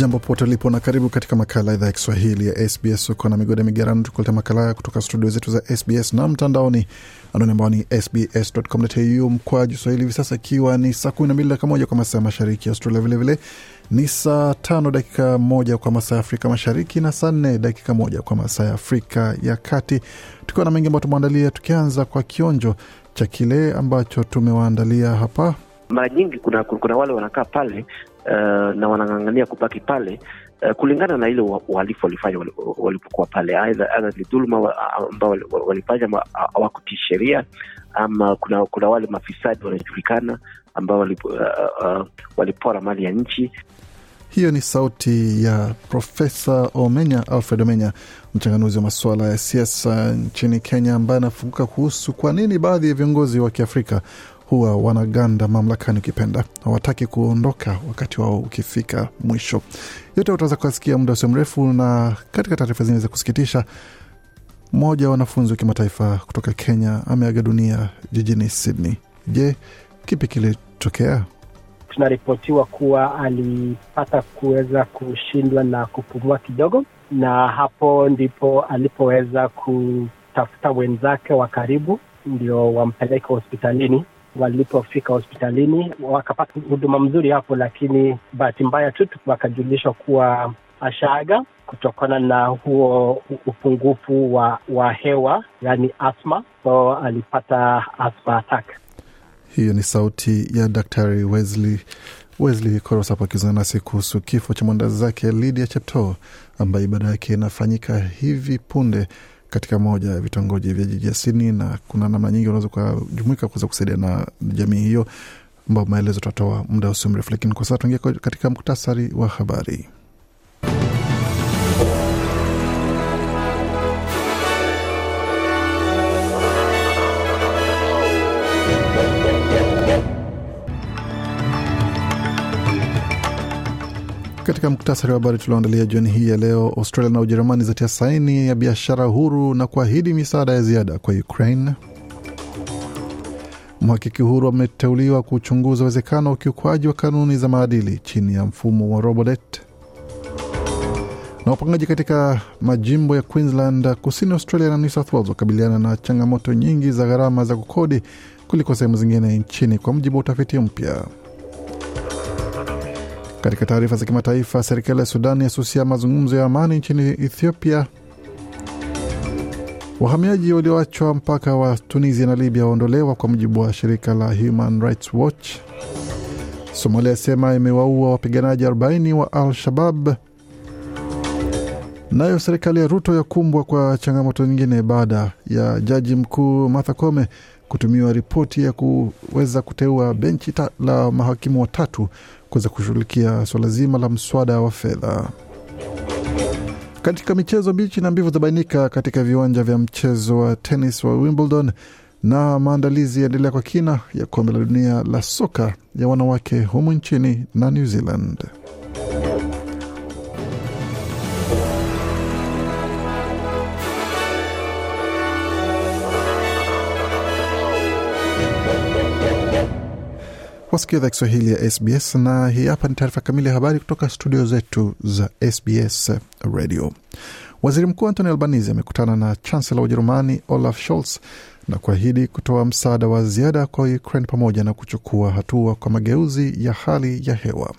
Jambo pote ulipo na karibu katika makala idhaa ya Kiswahili ya SBS. Uko na migode migerano, tukuleta makala haya kutoka studio zetu za SBS na mtandaoni, anwani ambao ni sbs.com.au mkwaju swahili. Hivi sasa ikiwa ni saa kumi na mbili dakika moja kwa masaa ya mashariki ya Australia, vilevile ni saa tano dakika moja kwa masaa ya Afrika Mashariki na saa nne dakika moja kwa masaa ya Afrika ya Kati, tukiwa na mengi ambayo tumeandalia, tukianza kwa kionjo cha kile ambacho tumewaandalia hapa. Mara nyingi kuna, kuna wale wanakaa pale uh, na wanang'ang'ania kubaki pale uh, kulingana na ile uhalifu walifanya walipokuwa pale, aidha ni dhuluma ambao walifanya hawakutii sheria, ama kuna kuna wale mafisadi wanajulikana ambao walip, uh, uh, walipora mali ya nchi. Hiyo ni sauti ya Profesa Omenya, Alfred Omenya, mchanganuzi wa masuala ya siasa nchini Kenya, ambaye anafunguka kuhusu kwa nini baadhi ya viongozi wa Kiafrika huwa wanaganda mamlakani, ukipenda hawataki kuondoka wakati wao ukifika mwisho. Yote utaweza kuasikia muda usio mrefu. Na katika taarifa zingine za kusikitisha, mmoja wa wanafunzi wa kimataifa kutoka Kenya ameaga dunia jijini Sydney. Je, kipi kilitokea? Tunaripotiwa kuwa alipata kuweza kushindwa na kupumua kidogo, na hapo ndipo alipoweza kutafuta wenzake wa karibu ndio wampeleke hospitalini. Walipofika hospitalini wakapata huduma mzuri hapo, lakini bahati mbaya tu wakajulishwa kuwa ashaaga kutokana na huo upungufu wa, wa hewa, yani asma. So alipata asma attack. Hiyo ni sauti ya Daktari Wesley Wesley Korosap akizungumza nasi kuhusu kifo cha mwandazi zake Lydia Cheptoo ambaye ibada yake inafanyika hivi punde katika moja ya vitongoji vya jiji Sydney, na kuna namna nyingi unaweza ukajumuika kuweza kusaidia na jamii hiyo, ambao maelezo tutatoa muda usio mrefu, lakini kwa sasa tuingia katika muktasari wa habari. Katika muktasari wa habari tulioandalia jioni hii ya leo, Australia na Ujerumani zatia saini ya biashara huru na kuahidi misaada ya ziada kwa Ukraine. Mhakiki huru ameteuliwa kuchunguza uwezekano wa ukiukwaji wa kanuni za maadili chini ya mfumo wa Robodet. Na wapangaji katika majimbo ya Queensland, kusini Australia na New South Wales wakabiliana na changamoto nyingi za gharama za kukodi kuliko sehemu zingine nchini, kwa mujibu wa utafiti mpya. Katika taarifa za kimataifa, serikali ya Sudani yasusia mazungumzo ya amani nchini Ethiopia. Wahamiaji walioachwa mpaka wa Tunisia na Libya waondolewa kwa mujibu wa shirika la Human Rights Watch. Somalia yasema imewaua wapiganaji 40 wa Al-Shabab. Nayo serikali ya Ruto yakumbwa kwa changamoto nyingine baada ya jaji mkuu Martha Koome kutumiwa ripoti ya kuweza kuteua benchi la mahakimu watatu kuweza kushughulikia suala zima la mswada wa fedha. Katika michezo, mbichi na mbivu zabainika katika viwanja vya mchezo wa tenis wa Wimbledon, na maandalizi yaendelea kwa kina ya kombe la dunia la soka ya wanawake humu nchini na New Zealand. Wasikia idhaa Kiswahili ya SBS na hii hapa ni taarifa kamili ya habari kutoka studio zetu za SBS Radio. Waziri Mkuu Anthony Albanese amekutana na chancellor wa Ujerumani Olaf Scholz na kuahidi kutoa msaada wa ziada kwa Ukraine pamoja na kuchukua hatua kwa mageuzi ya hali ya hewa.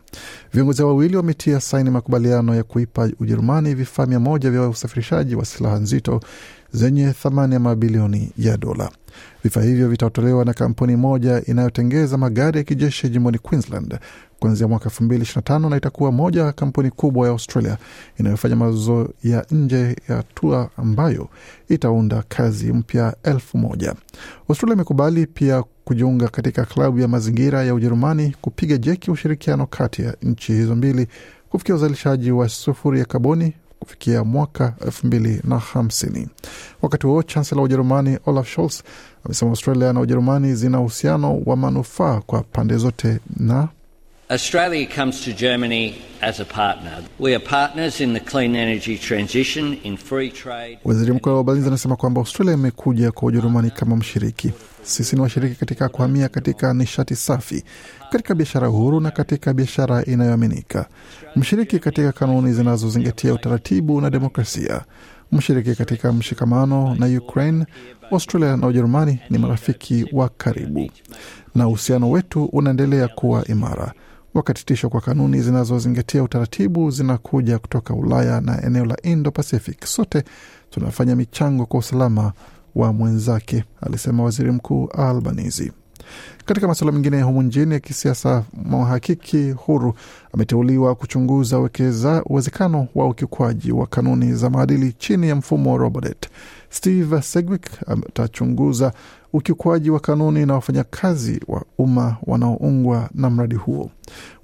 Viongozi wawili wametia saini makubaliano ya kuipa Ujerumani vifaa mia moja vya usafirishaji wa silaha nzito zenye thamani ya mabilioni ya dola. Vifaa hivyo vitatolewa na kampuni moja inayotengeza magari ya kijeshi jimboni Queensland kuanzia mwaka 2025 na itakuwa moja ya kampuni kubwa ya Australia inayofanya mauzo ya nje ya hatua ambayo itaunda kazi mpya elfu moja. Australia imekubali pia kujiunga katika klabu ya mazingira ya Ujerumani kupiga jeki ushirikiano kati ya nchi hizo mbili kufikia uzalishaji wa sufuri ya kaboni kufikia mwaka elfu mbili na hamsini. Wakati huo chansela wa Ujerumani Olaf Scholz amesema Australia na Ujerumani zina uhusiano wa manufaa kwa pande zote na Australia comes to Germany as a partner. We are partners in the clean energy transition, in free trade. Waziri Mkuu wa Ubalinzi anasema kwamba Australia imekuja kwa Ujerumani kama mshiriki. Sisi ni washiriki katika kuhamia katika nishati safi, katika biashara huru na katika biashara inayoaminika, mshiriki katika kanuni zinazozingatia utaratibu na demokrasia, mshiriki katika mshikamano na Ukraine. Australia na Ujerumani ni marafiki wa karibu na uhusiano wetu unaendelea kuwa imara wakati tisho kwa kanuni zinazozingatia utaratibu zinakuja kutoka Ulaya na eneo la Indo Pacific. Sote tunafanya michango kwa usalama wa mwenzake, alisema waziri mkuu Albanese. Katika masuala mengine ya humu nchini ya kisiasa, mhakiki huru ameteuliwa kuchunguza uwezekano wa ukiukwaji wa kanuni za maadili chini ya mfumo wa Robodebt. Steve Segwick atachunguza ukiukwaji wa kanuni na wafanyakazi wa umma wanaoungwa na mradi huo.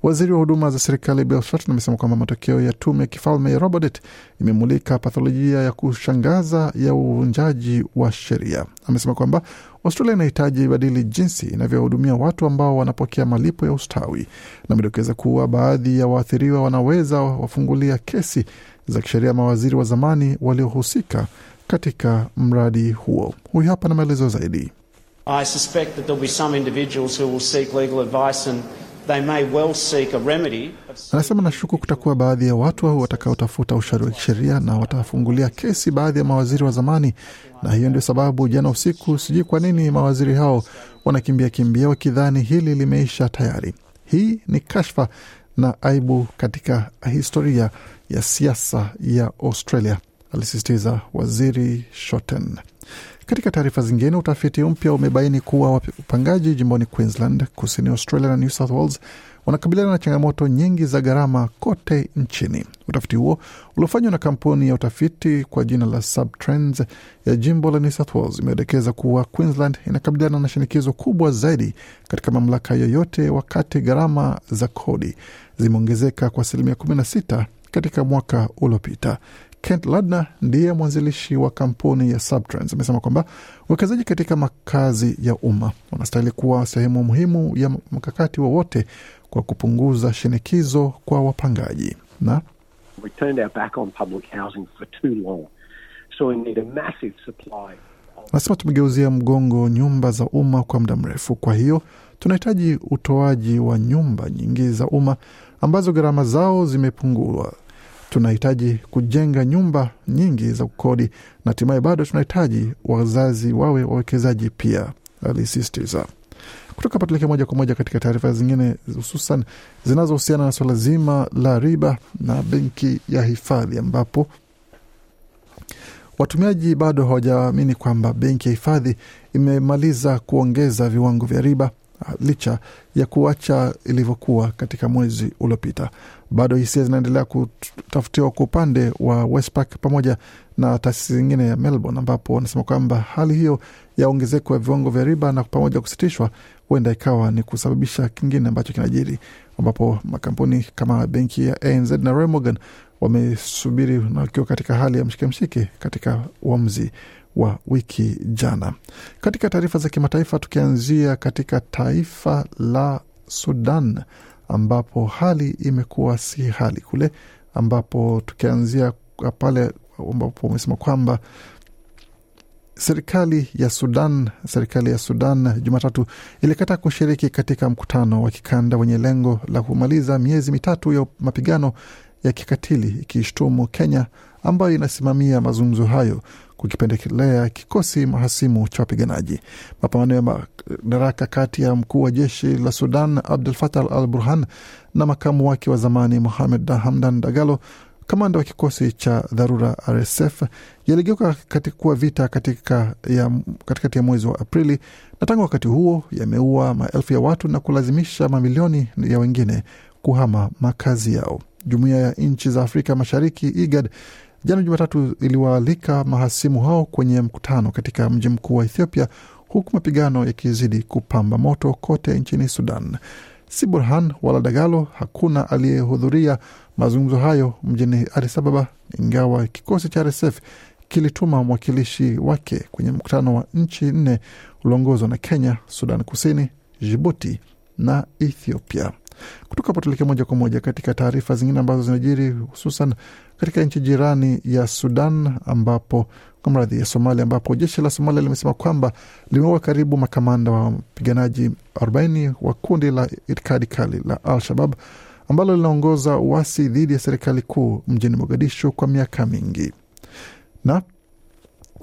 Waziri wa huduma za serikali Bill Shorten amesema kwamba matokeo ya tume ya kifalme ya Robodebt imemulika patholojia ya kushangaza ya uvunjaji wa sheria. Amesema kwamba Australia inahitaji ibadili jinsi inavyohudumia watu ambao wanapokea malipo ya ustawi, na amedokeza kuwa baadhi ya waathiriwa wanaweza wafungulia kesi za kisheria mawaziri wa zamani waliohusika katika mradi huo. Huyu hapa na maelezo zaidi. I suspect that there'll be some individuals who will seek legal advice and they may well seek a remedy. Anasema nashuku kutakuwa baadhi ya watu watakaotafuta ushauri wa kisheria na watafungulia kesi baadhi ya mawaziri wa zamani, na hiyo ndio sababu jana usiku, sijui kwa nini mawaziri hao wanakimbia kimbia wakidhani hili limeisha tayari. Hii ni kashfa na aibu katika historia ya siasa ya Australia, alisisitiza waziri Shorten. Katika taarifa zingine, utafiti mpya umebaini kuwa wapangaji jimboni Queensland, kusini Australia na New South Wales wanakabiliana na changamoto nyingi za gharama kote nchini. Utafiti huo uliofanywa na kampuni ya utafiti kwa jina la Subtrends ya jimbo la New South Wales imedokeza kuwa Queensland inakabiliana na shinikizo kubwa zaidi katika mamlaka yoyote, wakati gharama za kodi zimeongezeka kwa asilimia 16 katika mwaka uliopita. Kent Ladner ndiye mwanzilishi wa kampuni ya Subtrends amesema kwamba uwekezaji katika makazi ya umma unastahili kuwa sehemu muhimu ya mkakati wowote kwa kupunguza shinikizo kwa wapangaji. Na anasema tumegeuzia mgongo nyumba za umma kwa muda mrefu, kwa hiyo tunahitaji utoaji wa nyumba nyingi za umma ambazo gharama zao zimepungua tunahitaji kujenga nyumba nyingi za kukodi na hatimaye bado tunahitaji wazazi wawe wawekezaji pia, alisisitiza. Kutoka patuleke moja kwa moja katika taarifa zingine, hususan zinazohusiana na swala zima la riba na benki ya hifadhi, ambapo watumiaji bado hawajaamini kwamba benki ya hifadhi imemaliza kuongeza viwango vya riba licha ya kuacha ilivyokuwa katika mwezi uliopita. Bado hisia zinaendelea kutafutiwa kwa upande wa Westpac pamoja na taasisi zingine ya Melbourne, ambapo wanasema kwamba hali hiyo ya ongezeko ya viwango vya riba na pamoja kusitishwa huenda ikawa ni kusababisha kingine ambacho kinajiri, ambapo makampuni kama benki ya ANZ na Roy Morgan wamesubiri na wakiwa katika hali ya mshike mshike katika uamuzi wa wiki jana. Katika taarifa za kimataifa, tukianzia katika taifa la Sudan ambapo hali imekuwa si hali kule, ambapo tukianzia pale ambapo wamesema kwamba serikali ya Sudan serikali ya Sudan Jumatatu ilikata kushiriki katika mkutano wa kikanda wenye lengo la kumaliza miezi mitatu ya mapigano ya kikatili ikishtumu Kenya ambayo inasimamia mazungumzo hayo kukipendekelea kikosi mahasimu cha wapiganaji. Mapambano ya madaraka kati ya mkuu wa jeshi la Sudan Abdul Fatah al Burhan na makamu wake wa zamani Mohamed Hamdan Dagalo kamanda wa kikosi cha dharura RSF yaligeuka kuwa vita katika ya, katikati ya mwezi wa Aprili, na tangu wakati huo yameua maelfu ya watu na kulazimisha mamilioni ya wengine kuhama makazi yao. Jumuiya ya nchi za Afrika Mashariki IGAD jana Jumatatu iliwaalika mahasimu hao kwenye mkutano katika mji mkuu wa Ethiopia, huku mapigano yakizidi kupamba moto kote nchini Sudan. Si Burhan wala Dagalo, hakuna aliyehudhuria mazungumzo hayo mjini Addis Ababa, ingawa kikosi cha RSF kilituma mwakilishi wake kwenye mkutano wa nchi nne ulioongozwa na Kenya, Sudan Kusini, Jibuti na Ethiopia. Kutoka hapo moja kwa moja katika taarifa zingine ambazo zinajiri hususan katika nchi jirani ya Sudan ambapo kwa mradhi ya Somalia ambapo jeshi la Somalia limesema kwamba limeua karibu makamanda wa wapiganaji 40 wa kundi la itikadi kali la Al-Shabab ambalo linaongoza uasi dhidi ya serikali kuu mjini Mogadishu kwa miaka mingi. Na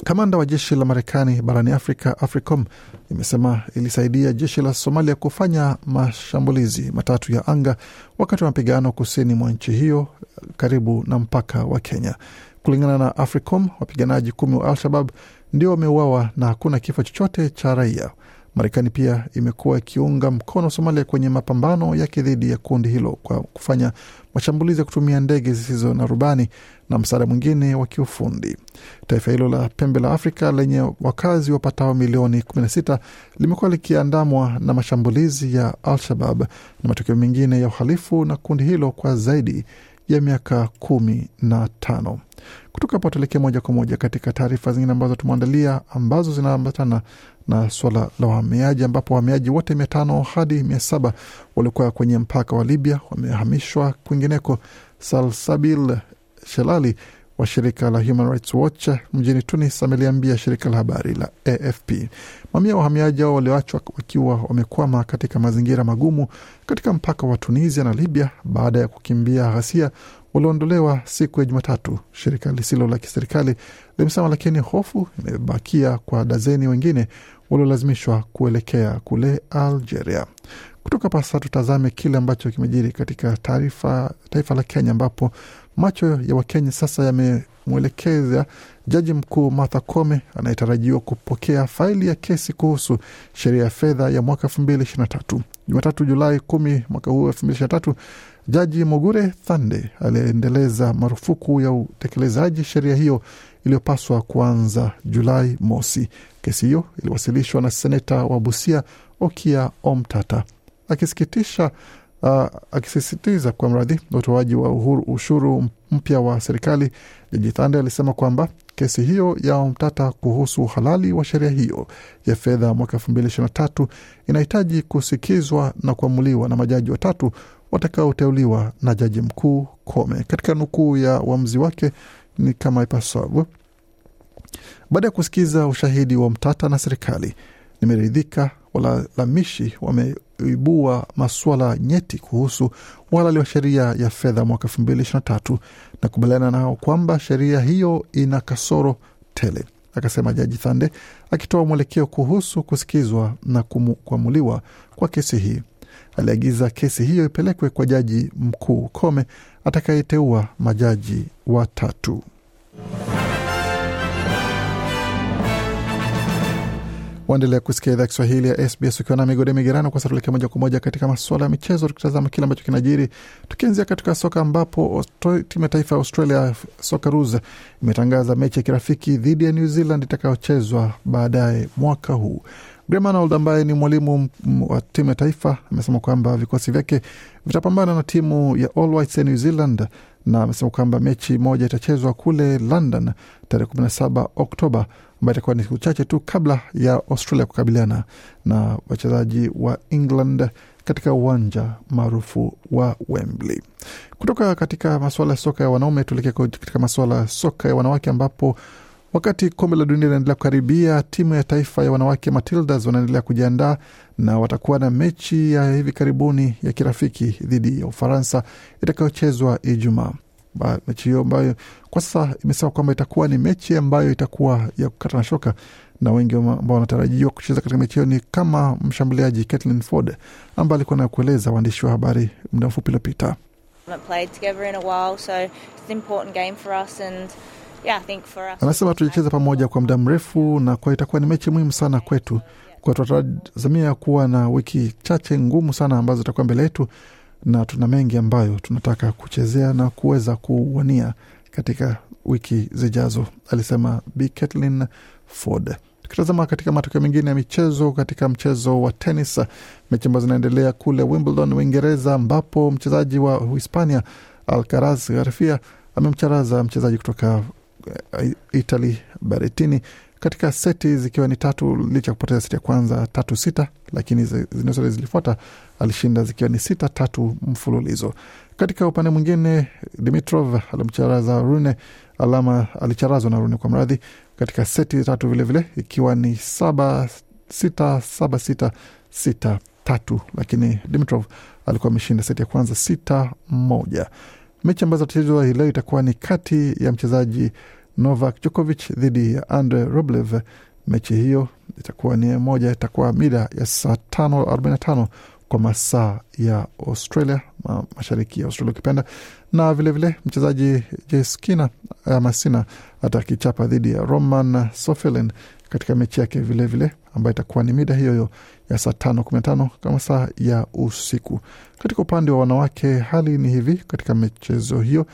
kamanda wa jeshi la Marekani barani Afrika, AFRICOM, imesema ilisaidia jeshi la Somalia kufanya mashambulizi matatu ya anga wakati wa mapigano kusini mwa nchi hiyo karibu na mpaka wa Kenya. Kulingana na AFRICOM, wapiganaji kumi wa Al-Shabab ndio wameuawa na hakuna kifo chochote cha raia. Marekani pia imekuwa ikiunga mkono Somalia kwenye mapambano yake dhidi ya kundi hilo kwa kufanya mashambulizi ya kutumia ndege zisizo na rubani na msaada mwingine wa kiufundi. Taifa hilo la pembe la Afrika lenye wakazi wapatao milioni 16 limekuwa likiandamwa na mashambulizi ya Al-Shabab na matukio mengine ya uhalifu na kundi hilo kwa zaidi ya miaka kumi na tano. Kutoka hapo tuelekee moja kwa moja katika taarifa zingine ambazo tumeandalia ambazo zinaambatana na suala la wahamiaji ambapo wahamiaji wote mia tano hadi mia saba waliokuwa kwenye mpaka wa Libya wamehamishwa kwingineko. Salsabil Shelali wa shirika la Human Rights Watch mjini Tunis ameliambia shirika la habari la AFP mamia wahamiaji hao walioachwa wakiwa wamekwama katika mazingira magumu katika mpaka wa Tunisia na Libya baada ya kukimbia ghasia walioondolewa siku ya Jumatatu. Shirika lisilo la kiserikali limesema, lakini hofu imebakia kwa dazeni wengine waliolazimishwa kuelekea kule Algeria. Kutoka pasa tutazame kile ambacho kimejiri katika taarifa taifa la Kenya ambapo macho ya Wakenya sasa yamemwelekeza jaji mkuu Martha Koome anayetarajiwa kupokea faili ya kesi kuhusu sheria ya fedha ya mwaka elfu mbili ishirini na tatu. Jumatatu Julai kumi mwaka huu elfu mbili ishirini na tatu, Jaji Mogure Thande aliendeleza marufuku ya utekelezaji sheria hiyo iliyopaswa kuanza Julai mosi. Kesi hiyo iliwasilishwa na seneta wa Busia Okia Omtata akisikitisha Uh, akisisitiza kwa mradhi utoaji wa uhuru, ushuru mpya wa serikali. Jaji Thande alisema kwamba kesi hiyo ya Mtata kuhusu uhalali wa sheria hiyo ya fedha mwaka elfu mbili ishirini na tatu inahitaji kusikizwa na kuamuliwa na majaji watatu watakaoteuliwa na jaji mkuu Kome. Katika nukuu ya uamuzi wake ni kama ipasavyo: baada ya kusikiza ushahidi wa Mtata na serikali, nimeridhika walalamishi wameibua masuala nyeti kuhusu uhalali wa sheria ya fedha mwaka elfu mbili ishirini na tatu na kubaliana nao kwamba sheria hiyo ina kasoro tele, akasema Jaji Thande akitoa mwelekeo kuhusu kusikizwa na kuamuliwa kwa kesi hii. Aliagiza kesi hiyo ipelekwe kwa jaji mkuu Kome atakayeteua majaji watatu. Waendelea kusikia idhaa Kiswahili ya SBS ukiwa na migode migerano. Kwa sasa tuelekea moja kwa moja katika masuala ya michezo, tukitazama kile ambacho kinajiri, tukianzia katika soka ambapo timu ya taifa ya Australia Socceroos imetangaza mechi ya kirafiki dhidi ya New Zealand itakayochezwa baadaye mwaka huu. Graham Arnold ambaye ni mwalimu wa timu ya taifa amesema kwamba vikosi vyake vitapambana na timu ya All Whites ya New Zealand na amesema kwamba mechi moja itachezwa kule London tarehe 17 Oktoba, ambayo itakuwa ni siku chache tu kabla ya Australia kukabiliana na wachezaji wa England katika uwanja maarufu wa Wembley. Kutoka katika masuala ya soka ya wanaume, tuelekea katika masuala ya soka ya wanawake ambapo wakati kombe la dunia linaendelea kukaribia, timu ya taifa ya wanawake Matildas wanaendelea kujiandaa na watakuwa na mechi ya hivi karibuni ya kirafiki dhidi ya Ufaransa itakayochezwa Ijumaa. Mechi hiyo ambayo kwa sasa imesema kwamba itakuwa ni mechi ambayo itakuwa ya kukata na shoka, na wengi ambao wanatarajiwa kucheza katika mechi hiyo ni kama mshambuliaji Caitlin Ford ambaye alikuwa na kueleza waandishi wa habari muda mfupi uliopita. haven't played together in a while, so it's an important game for us and yeah, I think for us. Anasema tujacheza pamoja kwa muda mrefu, na kwa itakuwa ni mechi muhimu sana kwetu, kwa tunatazamia kuwa na wiki chache ngumu sana ambazo zitakuwa mbele yetu, na tuna mengi ambayo tunataka kuchezea na kuweza kuwania katika wiki zijazo, alisema Bi Caitlin Ford. Tukitazama katika matokeo mengine ya michezo, katika mchezo wa tenis, mechi ambazo zinaendelea kule Wimbledon, Uingereza, ambapo mchezaji wa Hispania Alcaraz Garcia amemcharaza mchezaji kutoka eh, Italy Berrettini katika seti zikiwa ni tatu, licha ya kupoteza seti ya kwanza tatu sita, lakini zi- zinazote zilifuata alishinda zikiwa ni sita tatu mfululizo. Katika upande mwingine, Dimitrov alimcharaza Rune alama, alicharazwa na Rune kwa mradhi katika seti tatu vilevile vile, ikiwa ni saba sita saba sita sita tatu, lakini Dimitrov alikuwa ameshinda seti ya kwanza sita moja. Mechi ambazo tachezwa hii leo itakuwa ni kati ya mchezaji Novak Djokovic dhidi ya Andre Rublev. Mechi hiyo itakuwa ni moja, itakuwa mida ya saa tano arobaini na tano kwa masaa ya Australia, ma- mashariki ya Australia ukipenda, na vilevile vile, mchezaji Jeskina Masina atakichapa dhidi ya Roman Sofelin katika mechi yake vilevile ambayo itakuwa ni mida hiyo hiyo ya saa tano kumi na tano kama saa ya usiku. Katika upande wa wanawake hali ni hivi katika michezo hiyo,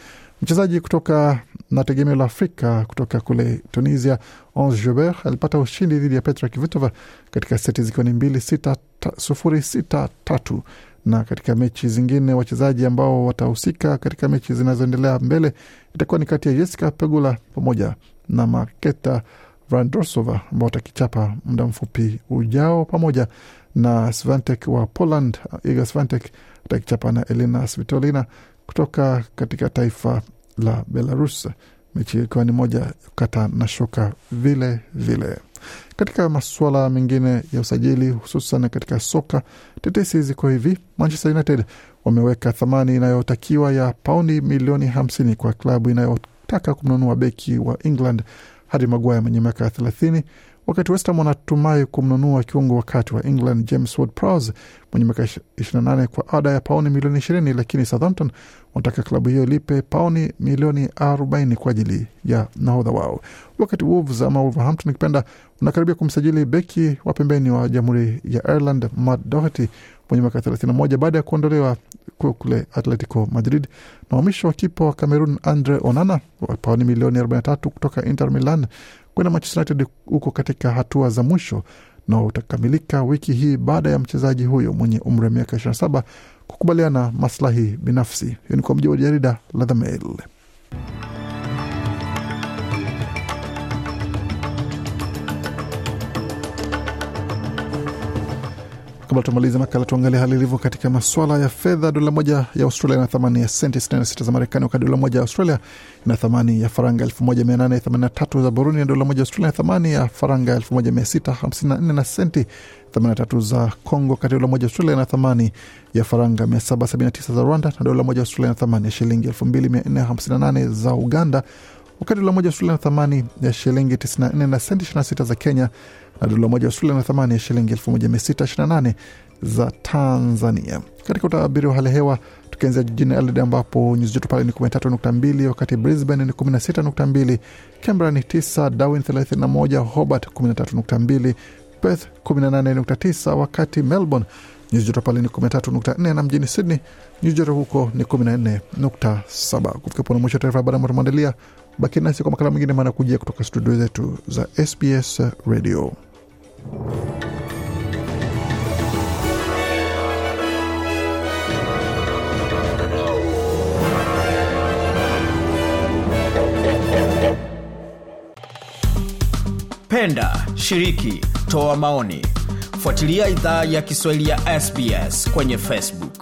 mchezaji kutoka na tegemeo la Afrika kutoka kule Tunisia, Ons Jobert alipata ushindi dhidi ya Petra Kvitova katika seti zikiwa ni mbili sita ta, sufuri sita tatu na katika mechi zingine wachezaji ambao watahusika katika mechi zinazoendelea mbele itakuwa ni kati ya Jessica Pegula pamoja na Marketa Vandorsova ambao watakichapa muda mfupi ujao pamoja na Svantek wa Poland. Iga Svantek atakichapa na Elina Svitolina kutoka katika taifa la Belarus, mechi ikiwa ni moja kata na shoka vile vile. Katika masuala mengine ya usajili, hususan katika soka, tetesi ziko hivi: Manchester United wameweka thamani inayotakiwa ya paundi milioni hamsini kwa klabu inayotaka kumnunua beki wa England Harry Maguire mwenye miaka thelathini wakati West Ham wanatumai kumnunua kiungo wakati wa England James Ward-Prowse mwenye miaka 28 kwa ada ya pauni milioni 20, lakini Southampton wanataka klabu hiyo ilipe pauni milioni 40 kwa ajili ya nahodha wao, wakati Wolves ama Wolverhampton ikipenda unakaribia kumsajili beki wa pembeni wa Jamhuri ya Ireland Matt Doherty mwenye miaka 31 baada ya kuondolewa kule Atletico Madrid. Na uhamisho wa kipa wa Cameroon Andre Onana wa pauni milioni 43 kutoka Inter Milan kwenda Manchester United huko katika hatua za mwisho na utakamilika wiki hii baada ya mchezaji huyo mwenye umri wa miaka 27 kukubaliana maslahi binafsi. Hiyo ni kwa mujibu wa jarida la The Mail. Kabla tumalize makala, tuangalie hali ilivyo katika maswala ya fedha. Dola moja ya Australia ina thamani ya senti 66 za Marekani, wakati dola moja ya Australia ina thamani ya faranga 1883 za Burundi, na dola moja ya Australia ina thamani ya faranga 1654 na senti 83 za Congo, wakati dola moja ya Australia ina thamani ya faranga 779 za Rwanda, na dola moja ya Australia ina thamani ya shilingi 2458 za Uganda, wakati dola moja Australia na thamani ya shilingi 94 na senti 26 za Kenya, na dola moja Australia na thamani ya shilingi 1628 za Tanzania. Katika utabiri wa hali hewa tukianzia jijini Adelaide ambapo nyuzi joto pale ni 13.2, wakati Brisbane ni 16.2, Canberra ni 9, Darwin 31, Hobart 13.2, Perth 18.9, wakati Melbourne nyuzi joto pale ni 13.4 na mjini Sydney nyuzi joto huko ni 14.7. Kufika pona mwisho taarifa habari ambayo tumeandalia. Baki nasi kwa makala mengine maana kujia kutoka studio zetu za SBS Radio. Penda, shiriki, toa maoni. Fuatilia idhaa ya Kiswahili ya SBS kwenye Facebook.